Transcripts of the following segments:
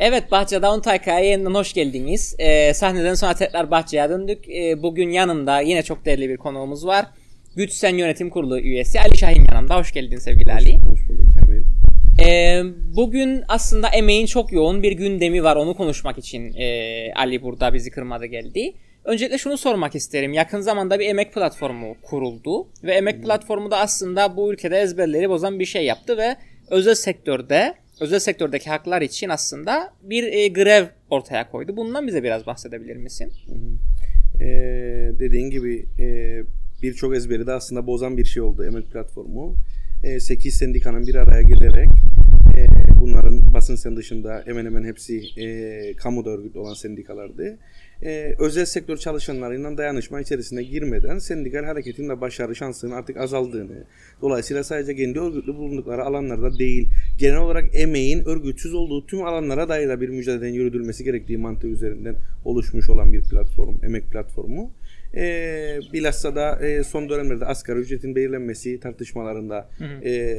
Evet Bahçe Down Tayka'ya yeniden hoş geldiniz. Ee, sahneden sonra tekrar Bahçe'ye döndük. Ee, bugün yanımda yine çok değerli bir konuğumuz var. Güçsen Yönetim Kurulu üyesi Ali Şahin yanımda. Hoş geldin sevgili Ali. Hoş bulduk Emir. Ee, bugün aslında emeğin çok yoğun bir gündemi var. Onu konuşmak için e, Ali burada bizi kırmadı geldi. Öncelikle şunu sormak isterim. Yakın zamanda bir emek platformu kuruldu. Ve emek platformu da aslında bu ülkede ezberleri bozan bir şey yaptı ve özel sektörde özel sektördeki haklar için aslında bir e, grev ortaya koydu. Bundan bize biraz bahsedebilir misin? Ee, dediğin gibi e, birçok ezberi de aslında bozan bir şey oldu emek platformu. E, 8 sendikanın bir araya gelerek e, bunların basın sen dışında hemen hemen hepsi e, kamuda örgütlü olan sendikalardı. E, özel sektör çalışanlarıyla dayanışma içerisine girmeden sendikal hareketin de başarı şansının artık azaldığını, dolayısıyla sadece kendi örgütlü bulundukları alanlarda değil, genel olarak emeğin örgütsüz olduğu tüm alanlara dair bir mücadelenin yürütülmesi gerektiği mantığı üzerinden oluşmuş olan bir platform, emek platformu. E, bilhassa da e, son dönemlerde asgari ücretin belirlenmesi tartışmalarında e,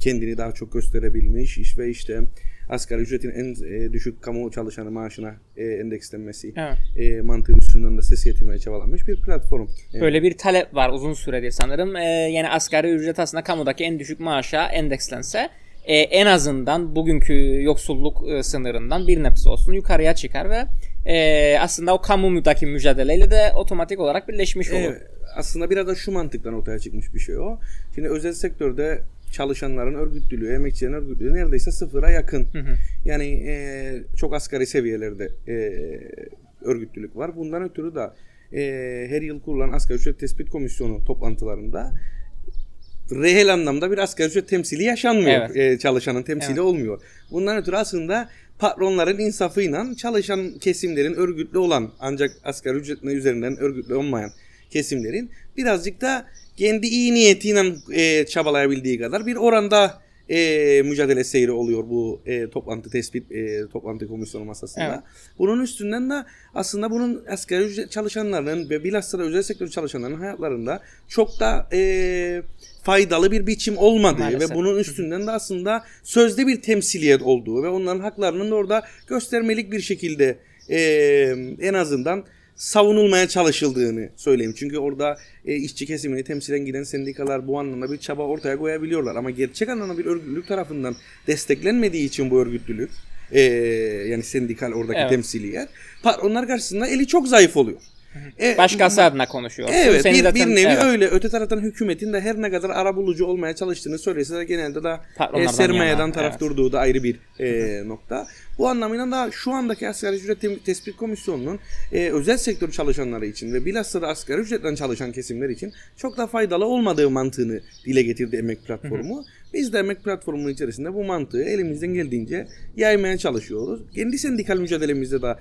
kendini daha çok gösterebilmiş iş ve işte asgari ücretin en e, düşük kamu çalışanı maaşına e, endekslenmesi Evet. e, mantığı üstünden de ses getirmeye çabalanmış bir platform. E, Böyle bir talep var uzun süredir sanırım. Ee, yani asgari ücret aslında kamudaki en düşük maaşa endekslense e, en azından bugünkü yoksulluk e, sınırından bir nebze olsun yukarıya çıkar ve e, aslında o kamudaki mücadeleyle de otomatik olarak birleşmiş olur. Evet, aslında biraz da şu mantıktan ortaya çıkmış bir şey o. Şimdi özel sektörde çalışanların örgütlülüğü, emekçilerin örgütlülüğü neredeyse sıfıra yakın. Yani e, çok asgari seviyelerde e, örgütlülük var. Bundan ötürü de e, her yıl kurulan asgari ücret tespit komisyonu toplantılarında reel anlamda bir asgari ücret temsili yaşanmıyor. Evet. E, çalışanın temsili Evet. olmuyor. Bundan ötürü aslında patronların insafıyla çalışan kesimlerin örgütlü olan ancak asgari ücretin üzerinden örgütlü olmayan kesimlerin birazcık da kendi iyi niyetiyle e, çabalayabildiği kadar bir oranda e, mücadele seyri oluyor bu e, toplantı tespit e, toplantı komisyonu masasında. Evet. Bunun üstünden de aslında bunun asgari ücret çalışanların ve bilhassa da özel sektör çalışanların hayatlarında çok da e, faydalı bir biçim olmadığı Maalesef. ve bunun üstünden de aslında sözde bir temsiliyet olduğu ve onların haklarının da orada göstermelik bir şekilde e, en azından savunulmaya çalışıldığını söyleyeyim. Çünkü orada e, işçi kesimini temsilen giden sendikalar bu anlamda bir çaba ortaya koyabiliyorlar. Ama gerçek anlamda bir örgütlülük tarafından desteklenmediği için bu örgütlülük e, yani sendikal oradaki Evet. temsiliyet patronlar karşısında eli çok zayıf oluyor. E, Başkası adına konuşuyorsun. Evet Senin bir, zaten- bir nevi evet. öyle. Öte taraftan hükümetin de her ne kadar arabulucu olmaya çalıştığını söylese de genelde de e, sermayeden yana, taraf evet. durduğu da ayrı bir e, nokta. Bu anlamıyla da şu andaki asgari ücret tespit komisyonunun e, özel sektör çalışanları için ve bilhassa da asgari ücretten çalışan kesimler için çok da faydalı olmadığı mantığını dile getirdi emek platformu. Biz de emek platformunun içerisinde bu mantığı elimizden geldiğince yaymaya çalışıyoruz. Kendi sendikal mücadelemizde de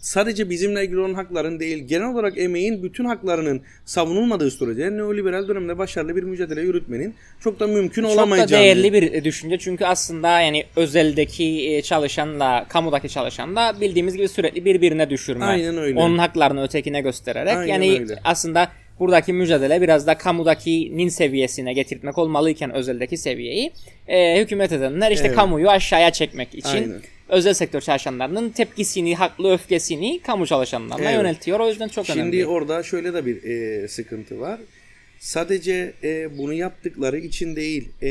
sadece bizimle ilgili olan hakların değil, genel olarak emeğin bütün haklarının savunulmadığı sürece neoliberal dönemde başarılı bir mücadele yürütmenin çok da mümkün Çok da olamayacağını. değerli bir düşünce çünkü aslında yani özeldeki e, çalışanla kamudaki çalışan da bildiğimiz gibi sürekli birbirine düşürme. Aynen öyle. Onun haklarını ötekine göstererek Aynen yani öyle. aslında buradaki mücadele biraz da kamudakinin seviyesine getirtmek olmalıyken özeldeki seviyeyi e, hükümet edenler işte Evet. kamuyu aşağıya çekmek için Aynen. Özel sektör çalışanlarının tepkisini, haklı öfkesini kamu çalışanlarına Evet. yöneltiyor. O yüzden çok Şimdi önemli. orada şöyle de bir e, sıkıntı var. Sadece e, bunu yaptıkları için değil, e,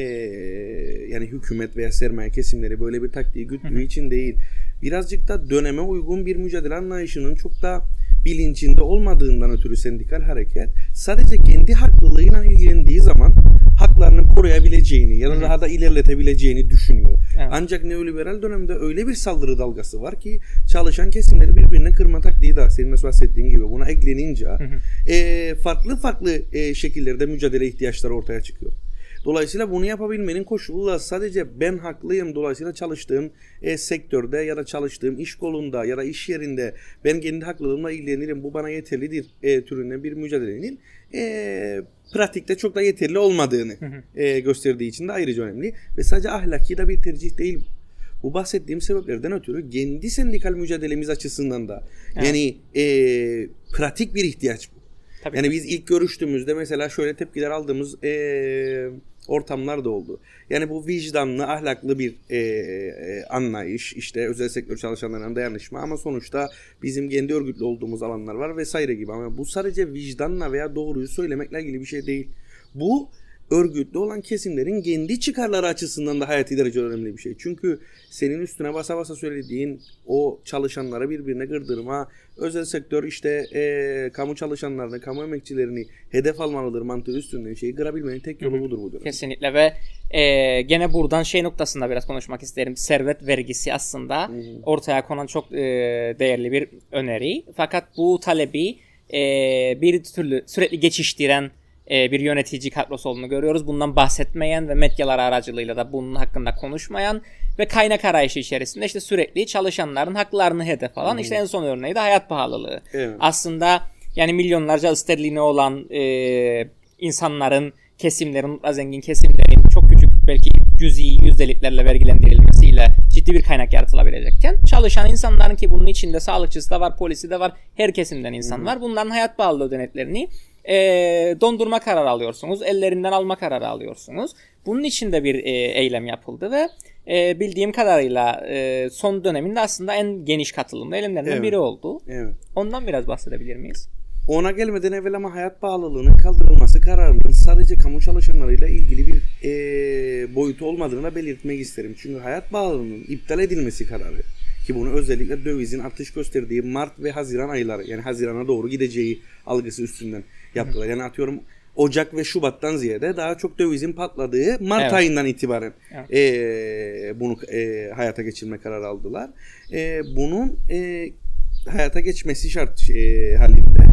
yani hükümet veya sermaye kesimleri böyle bir taktiği güttüğü için değil, birazcık da döneme uygun bir mücadele anlayışının çok da bilincinde olmadığından ötürü sendikal hareket sadece kendi haklılığıyla ilgilendiği zaman koruyabileceğini ya da daha da ilerletebileceğini düşünüyor. Evet. Ancak neoliberal dönemde öyle bir saldırı dalgası var ki çalışan kesimleri birbirine kırma taktiği de senin de bahsettiğin gibi buna eklenince e, farklı farklı e, şekillerde mücadele ihtiyaçları ortaya çıkıyor. Dolayısıyla bunu yapabilmenin koşulu da sadece ben haklıyım dolayısıyla çalıştığım e, sektörde ya da çalıştığım iş kolunda ya da iş yerinde ben kendi haklılığımla ilgilenirim bu bana yeterlidir e, türünden bir mücadelenin e, pratikte çok da yeterli olmadığını e, gösterdiği için de ayrıca önemli ve sadece ahlaki de bir tercih değil bu bahsettiğim sebeplerden ötürü kendi sendikal mücadelemiz açısından da yani e, pratik bir ihtiyaç bu. Tabii. Yani biz ilk görüştüğümüzde mesela şöyle tepkiler aldığımız e, ortamlar da oldu. Yani bu vicdanlı, ahlaklı bir e, e, anlayış, işte özel sektör çalışanlarına dayanışma ama sonuçta bizim kendi örgütlü olduğumuz alanlar var vesaire gibi. Ama bu sadece vicdanla veya doğruyu söylemekle ilgili bir şey değil. Bu örgütlü olan kesimlerin kendi çıkarları açısından da hayati derece önemli bir şey. Çünkü senin üstüne basa basa söylediğin o çalışanlara birbirine gırdırma, özel sektör işte e, kamu çalışanlarını, kamu emekçilerini hedef almalıdır mantığı üstünden şeyi kırabilmenin tek yolu budur bu dönem. Kesinlikle ve e, gene buradan şey noktasında biraz konuşmak isterim. Servet vergisi aslında Hı-hı. ortaya konan çok e, değerli bir öneri. Fakat bu talebi e, bir türlü sürekli geçiştiren e, bir yönetici kadrosu olduğunu görüyoruz. Bundan bahsetmeyen ve medyalar aracılığıyla da bunun hakkında konuşmayan ve kaynak arayışı içerisinde işte sürekli çalışanların haklarını hedef alan hmm. işte en son örneği de hayat pahalılığı. Evet. Aslında yani milyonlarca sterline olan e, insanların kesimlerin, zengin kesimlerin çok küçük belki cüzi yüzdeliklerle vergilendirilmesiyle ciddi bir kaynak yaratılabilecekken çalışan insanların ki bunun içinde sağlıkçısı da var, polisi de var, her kesimden insan var. Bunların hayat pahalılığı ödenetlerini e, dondurma kararı alıyorsunuz. Ellerinden alma kararı alıyorsunuz. Bunun için de bir e, eylem yapıldı ve e, bildiğim kadarıyla e, son döneminde aslında en geniş katılımlı eylemlerden evet. biri oldu. Evet. Ondan biraz bahsedebilir miyiz? Ona gelmeden evvel ama hayat bağlılığının kaldırılması kararının sadece kamu çalışanlarıyla ilgili bir e, boyutu olmadığını belirtmek isterim. Çünkü hayat bağlılığının iptal edilmesi kararı ki bunu özellikle dövizin artış gösterdiği Mart ve Haziran ayları yani Haziran'a doğru gideceği algısı üstünden yaptılar. Yani atıyorum Ocak ve Şubat'tan ziyade daha çok dövizin patladığı Mart evet. ayından itibaren evet. e, bunu e, hayata geçirme kararı aldılar. E, bunun e, hayata geçmesi şart e, halinde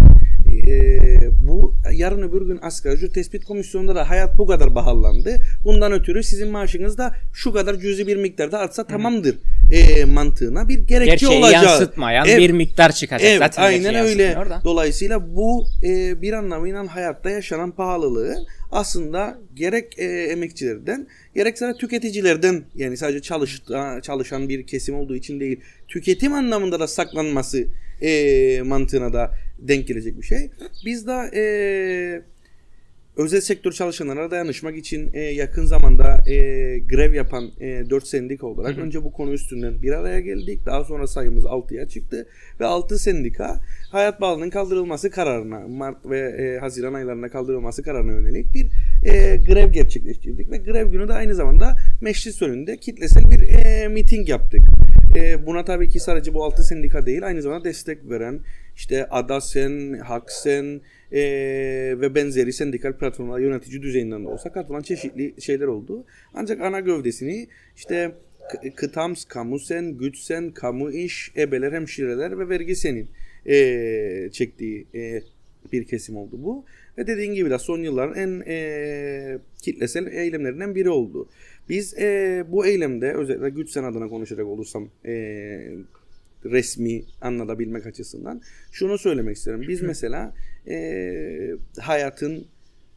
e, bu yarın öbür gün asgari ücret tespit komisyonunda da hayat bu kadar bahallandı. Bundan ötürü sizin maaşınız da şu kadar cüzi bir miktarda artsa Hı. tamamdır e, mantığına bir gerekçe Gerçeği olacak. yansıtmayan evet. bir miktar çıkacak. Evet, Zaten aynen öyle. Dolayısıyla bu e, bir anlamıyla hayatta yaşanan pahalılığı aslında gerek e, emekçilerden gerekse tüketicilerden yani sadece çalış, çalışan bir kesim olduğu için değil tüketim anlamında da saklanması e, mantığına da denk gelecek bir şey. Biz de e, özel sektör çalışanlara dayanışmak için e, yakın zamanda e, grev yapan e, 4 sendika olarak hı hı. önce bu konu üstünden bir araya geldik. Daha sonra sayımız 6'ya çıktı ve 6 sendika hayat bağlılığının kaldırılması kararına Mart ve e, Haziran aylarında kaldırılması kararına yönelik bir e, grev gerçekleştirdik ve grev günü de aynı zamanda meclis önünde kitlesel bir e, miting yaptık. E, buna tabii ki sadece bu 6 sendika değil aynı zamanda destek veren işte ADASEN, HAKSEN, e, ve benzeri sendikal platformlar yönetici düzeyinden de olsa katılan çeşitli şeyler oldu. Ancak ana gövdesini işte Kıtams, Kamusen, Gütsen, Kamu İş, Ebeler, Hemşireler ve Vergi Sen'in e, çektiği e, bir kesim oldu bu. Ve dediğin gibi de son yılların en e, kitlesel eylemlerinden biri oldu. Biz e, bu eylemde özellikle Gütsen adına konuşacak olursam e, resmi anlatabilmek açısından şunu söylemek isterim. Biz mesela e, hayatın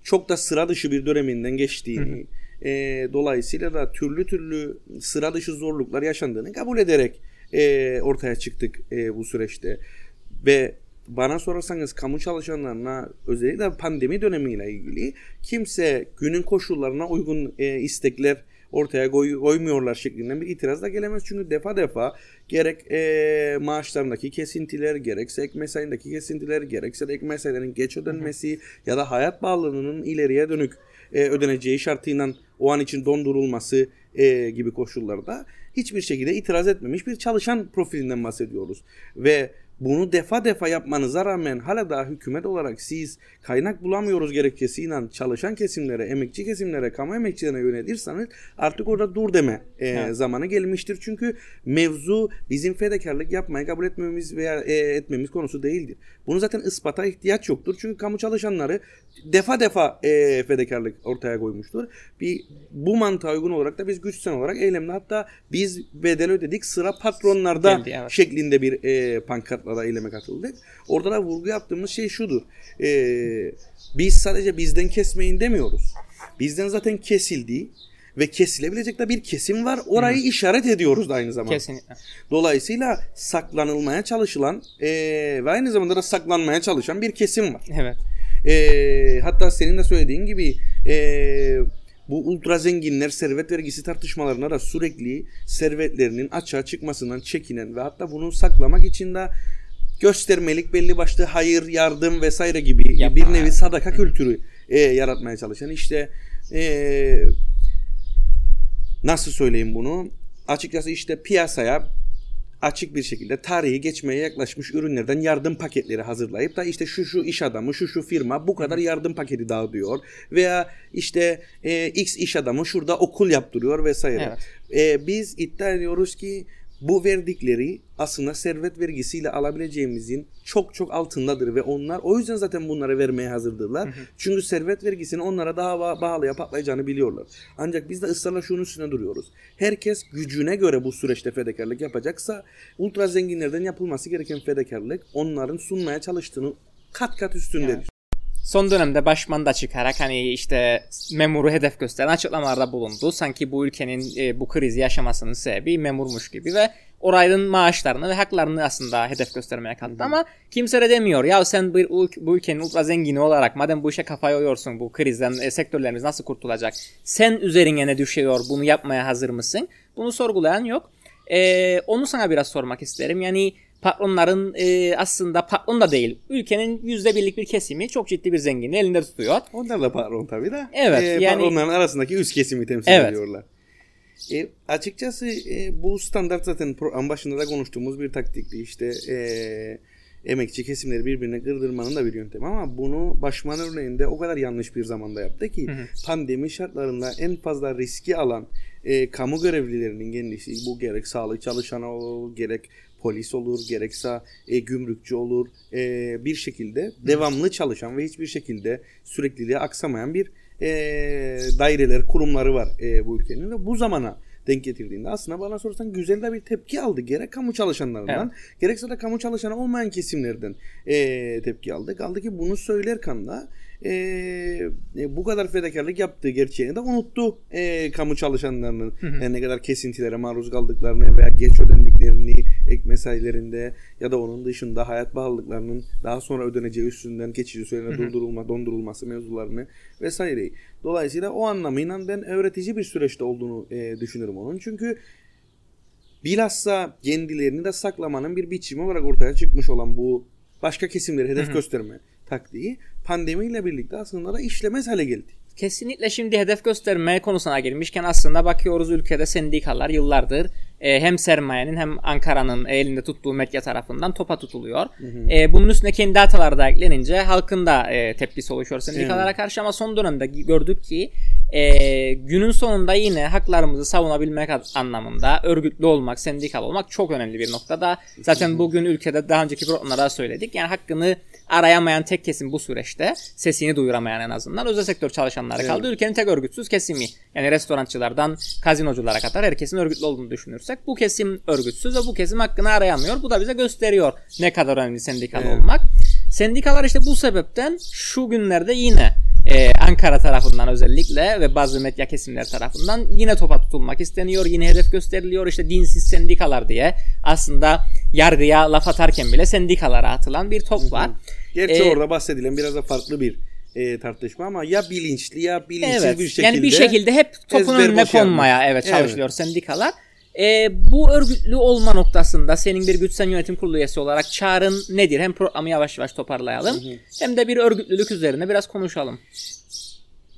çok da sıra dışı bir döneminden geçtiğini, e, dolayısıyla da türlü türlü sıra dışı zorluklar yaşandığını kabul ederek e, ortaya çıktık e, bu süreçte. Ve bana sorarsanız kamu çalışanlarına özellikle pandemi dönemiyle ilgili kimse günün koşullarına uygun e, istekler ortaya koy, koymuyorlar şeklinde bir itiraz da gelemez. Çünkü defa defa gerek e, maaşlarındaki kesintiler, gerekse ek mesaindeki kesintiler, gerekse de ek mesailerin geç ödenmesi hı hı. ya da hayat bağlılığının ileriye dönük e, ödeneceği şartıyla o an için dondurulması e, gibi koşullarda hiçbir şekilde itiraz etmemiş bir çalışan profilinden bahsediyoruz. Ve bunu defa defa yapmanıza rağmen hala daha hükümet olarak siz kaynak bulamıyoruz gerekçesiyle çalışan kesimlere, emekçi kesimlere, kamu emekçilerine yönelirseniz artık orada dur deme e, zamanı gelmiştir. Çünkü mevzu bizim fedakarlık yapmayı kabul etmemiz veya e, etmemiz konusu değildir. Bunu zaten ispata ihtiyaç yoktur. Çünkü kamu çalışanları defa defa e, fedakarlık ortaya koymuştur. Bir, bu mantığa uygun olarak da biz güçsen olarak eylemde hatta biz bedel ödedik sıra patronlarda Geldi, evet. şeklinde bir e, pankartla da eyleme katıldık. Orada da vurgu yaptığımız şey şudur. E, biz sadece bizden kesmeyin demiyoruz. Bizden zaten kesildiği ve kesilebilecek de bir kesim var. Orayı Hı. işaret ediyoruz da aynı zamanda. Kesinlikle. Dolayısıyla saklanılmaya çalışılan e, ve aynı zamanda da saklanmaya çalışan bir kesim var. Evet. E, hatta senin de söylediğin gibi e, bu ultra zenginler servet vergisi tartışmalarına da sürekli servetlerinin açığa çıkmasından çekinen ve hatta bunu saklamak için de göstermelik belli başlı hayır, yardım vesaire gibi Yapma. bir nevi sadaka kültürü e, yaratmaya çalışan işte e, nasıl söyleyeyim bunu? Açıkçası işte piyasaya açık bir şekilde tarihi geçmeye yaklaşmış ürünlerden yardım paketleri hazırlayıp da işte şu şu iş adamı, şu şu firma bu kadar yardım paketi dağıtıyor veya işte e, X iş adamı şurada okul yaptırıyor vesaire. E, biz iddia ediyoruz ki bu verdikleri aslında servet vergisiyle alabileceğimizin çok çok altındadır ve onlar o yüzden zaten bunları vermeye hazırdırlar. Çünkü servet vergisini onlara daha ba- pahalıya patlayacağını biliyorlar. Ancak biz de ısrarla şunun üstüne duruyoruz. Herkes gücüne göre bu süreçte fedakarlık yapacaksa ultra zenginlerden yapılması gereken fedakarlık onların sunmaya çalıştığını kat kat üstündedir. Son dönemde başman da çıkarak hani işte memuru hedef gösteren açıklamalarda bulundu. Sanki bu ülkenin e, bu krizi yaşamasının sebebi memurmuş gibi ve orayın maaşlarını ve haklarını aslında hedef göstermeye kalktı. Ama kimse de demiyor ya sen bir, bu ülkenin ultra zengini olarak madem bu işe kafa yoruyorsun bu krizden e, sektörlerimiz nasıl kurtulacak? Sen üzerine ne düşüyor bunu yapmaya hazır mısın? Bunu sorgulayan yok. E, onu sana biraz sormak isterim. Yani patronların e, aslında patron da değil ülkenin yüzde birlik bir kesimi çok ciddi bir zenginliği elinde tutuyor. Onlar da patron tabii de. Evet, Ee, yani- Patronların arasındaki üst kesimi temsil Evet. ediyorlar. E, açıkçası e, bu standart zaten program başında da konuştuğumuz bir taktikti. İşte e, emekçi kesimleri birbirine kırdırmanın da bir yöntemi ama bunu başman örneğinde o kadar yanlış bir zamanda yaptı ki pandemi şartlarında en fazla riski alan e, kamu görevlilerinin kendisi bu gerek sağlık çalışanı olur gerek polis olur gerekse e, gümrükçü olur e, bir şekilde devamlı çalışan ve hiçbir şekilde sürekliliği aksamayan bir e, daireler kurumları var e, bu ülkenin ve bu zamana denk getirdiğinde aslında bana sorarsan güzel de bir tepki aldı. Gerek kamu çalışanlarından gerekse de kamu çalışanı olmayan kesimlerden e, tepki aldı. Kaldı ki bunu söylerken de e, e, bu kadar fedakarlık yaptığı gerçeğini de unuttu e, kamu çalışanlarının e, ne kadar kesintilere maruz kaldıklarını veya geç ödendiklerini ek mesailerinde ya da onun dışında hayat pahalılıklarının daha sonra ödeneceği üstünden geçici sürene durdurulma, dondurulması mevzularını vesaireyi. Dolayısıyla o anlamıyla ben öğretici bir süreçte olduğunu e, düşünürüm onun. Çünkü bilhassa kendilerini de saklamanın bir biçimi olarak ortaya çıkmış olan bu başka kesimleri hedef gösterme taktiği pandemiyle birlikte aslında da işlemez hale geldi. Kesinlikle şimdi hedef gösterme konusuna girmişken aslında bakıyoruz ülkede sendikalar yıllardır e, hem sermayenin hem Ankara'nın elinde tuttuğu medya tarafından topa tutuluyor. E, bunun üstüne kendi hataları da eklenince halkın da e, tepkisi oluşuyor sendikalara karşı ama son dönemde gördük ki e, günün sonunda yine haklarımızı savunabilmek anlamında örgütlü olmak, sendikal olmak çok önemli bir noktada. Zaten bugün ülkede daha önceki programlarda söyledik. Yani hakkını arayamayan tek kesim bu süreçte sesini duyuramayan en azından özel sektör çalışanları kaldı. Ülkenin tek örgütsüz kesimi. Yani restorançılardan kazinoculara kadar herkesin örgütlü olduğunu düşünürsek bu kesim örgütsüz ve bu kesim hakkını arayamıyor. Bu da bize gösteriyor ne kadar önemli sendikal Evet. olmak. Sendikalar işte bu sebepten şu günlerde yine e, Ankara tarafından özellikle ve bazı medya kesimler tarafından yine topa tutulmak isteniyor. Yine hedef gösteriliyor işte dinsiz sendikalar diye aslında yargıya laf atarken bile sendikalara atılan bir top var. Gerçi E, orada bahsedilen biraz da farklı bir e, tartışma ama ya bilinçli ya bilinçsiz Evet. bir şekilde. yani bir şekilde hep topun önüne konmaya evet Evet. çalışılıyor sendikalar. E, bu örgütlü olma noktasında senin bir güçsen yönetim kurulu üyesi olarak çağrın nedir? Hem programı yavaş yavaş toparlayalım hem de bir örgütlülük üzerine biraz konuşalım.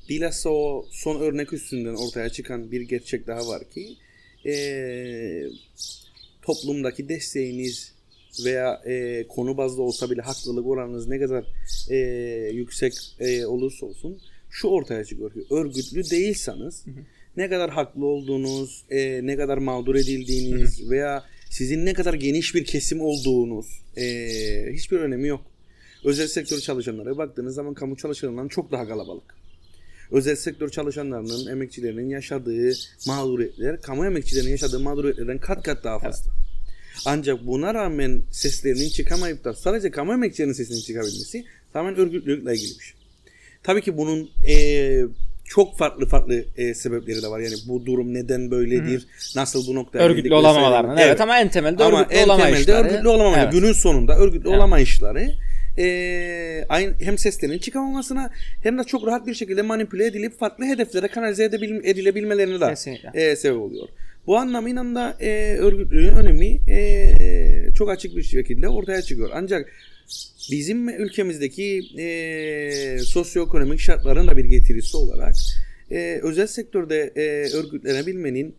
Bilhassa o son örnek üstünden ortaya çıkan bir gerçek daha var ki e, toplumdaki desteğiniz veya e, konu bazlı olsa bile haklılık oranınız ne kadar e, yüksek e, olursa olsun şu ortaya çıkıyor ki örgütlü değilseniz ne kadar haklı olduğunuz, e, ne kadar mağdur edildiğiniz veya sizin ne kadar geniş bir kesim olduğunuz e, hiçbir önemi yok. Özel sektör çalışanlara baktığınız zaman kamu çalışanlarından çok daha kalabalık özel sektör çalışanlarının, emekçilerinin yaşadığı mağduriyetler, kamu emekçilerinin yaşadığı mağduriyetlerden kat kat daha fazla. Ancak buna rağmen seslerinin çıkamayıp da sadece kamu emekçilerinin sesinin çıkabilmesi tamamen örgütlülükle ilgili bir şey. Tabii ki bunun eee, çok farklı farklı eee, sebepleri de var. Yani bu durum neden böyledir, nasıl bu noktaya Örgütlü vesaire. olamamalarının. Evet. ama en temelde Ama örgütlü en olama temelde örgütlü olamamak. Evet. Günün sonunda örgütlü Evet. olama işleri e, aynı, hem seslerinin çıkamamasına hem de çok rahat bir şekilde manipüle edilip farklı hedeflere kanalize edebil, edilebilmelerine de e, sebep oluyor. Bu anlamıyla da e, örgütlülüğün önemi e, çok açık bir şekilde ortaya çıkıyor. Ancak bizim ülkemizdeki e, sosyoekonomik şartların da bir getirisi olarak e, özel sektörde e, örgütlenebilmenin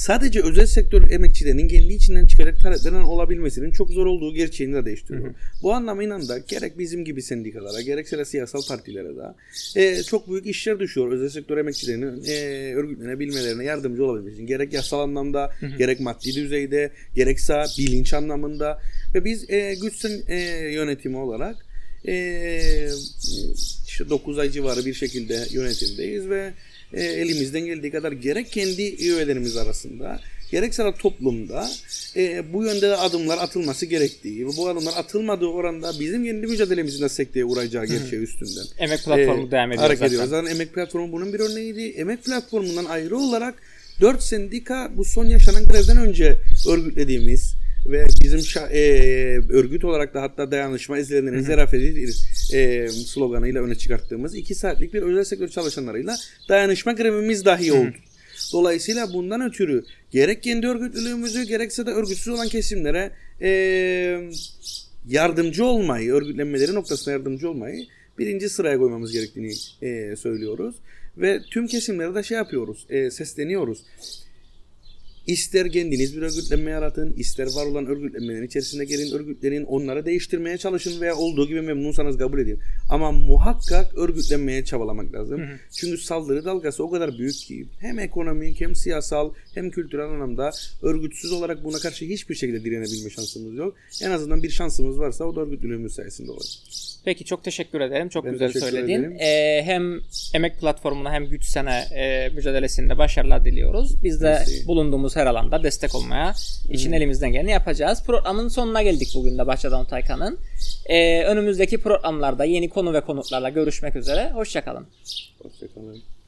sadece özel sektör emekçilerinin kendi içinden çıkacak taleplerden olabilmesinin çok zor olduğu gerçeğini de değiştiriyor. Bu anlamıyla da gerek bizim gibi sendikalara gerekse de siyasal partilere de e, çok büyük işler düşüyor. Özel sektör emekçilerinin e, örgütlenebilmelerine yardımcı olabilmesi için. Gerek yasal anlamda, gerek maddi düzeyde, gerekse bilinç anlamında ve biz e, güçsen e, yönetimi olarak e, işte 9 ay civarı bir şekilde yönetimdeyiz ve e, elimizden geldiği kadar gerek kendi üyelerimiz arasında gerekse de toplumda e, bu yönde de adımlar atılması gerektiği ve bu adımlar atılmadığı oranda bizim kendi mücadelemizin de sekteye uğrayacağı gerçeği üstünden. Emek platformu e, devam ediyor hareket zaten. ediyoruz. Zaten emek platformu bunun bir örneğiydi. Emek platformundan ayrı olarak 4 sendika bu son yaşanan grevden önce örgütlediğimiz ve bizim şa- e, örgüt olarak da hatta dayanışma izleyenlerin zerafeti e, sloganıyla öne çıkarttığımız 2 saatlik bir özel sektör çalışanlarıyla dayanışma grevimiz dahi oldu. Dolayısıyla bundan ötürü gerek kendi örgütlülüğümüzü gerekse de örgütsüz olan kesimlere e, yardımcı olmayı, örgütlenmeleri noktasında yardımcı olmayı birinci sıraya koymamız gerektiğini e, söylüyoruz. Ve tüm kesimlere de şey yapıyoruz, e, sesleniyoruz. İster kendiniz bir örgütlenme yaratın, ister var olan örgütlenmelerin içerisinde gelin örgütlerin, onları değiştirmeye çalışın veya olduğu gibi memnunsanız kabul edin. Ama muhakkak örgütlenmeye çabalamak lazım. Çünkü saldırı dalgası o kadar büyük ki hem ekonomik hem siyasal hem kültürel anlamda örgütsüz olarak buna karşı hiçbir şekilde direnebilme şansımız yok. En azından bir şansımız varsa o da örgütlülüğümüz sayesinde olacak. Peki çok teşekkür ederim. Çok Ben güzel söyledin. ederim. Ee, hem emek platformuna hem güç sene e, mücadelesinde başarılar diliyoruz. Biz de Mersi. bulunduğumuz her alanda destek olmaya için elimizden geleni yapacağız. Programın sonuna geldik bugün de Bahçedan Taykan'ın. Ee, önümüzdeki programlarda yeni konu ve konuklarla görüşmek üzere. Hoşçakalın. Hoşçakalın.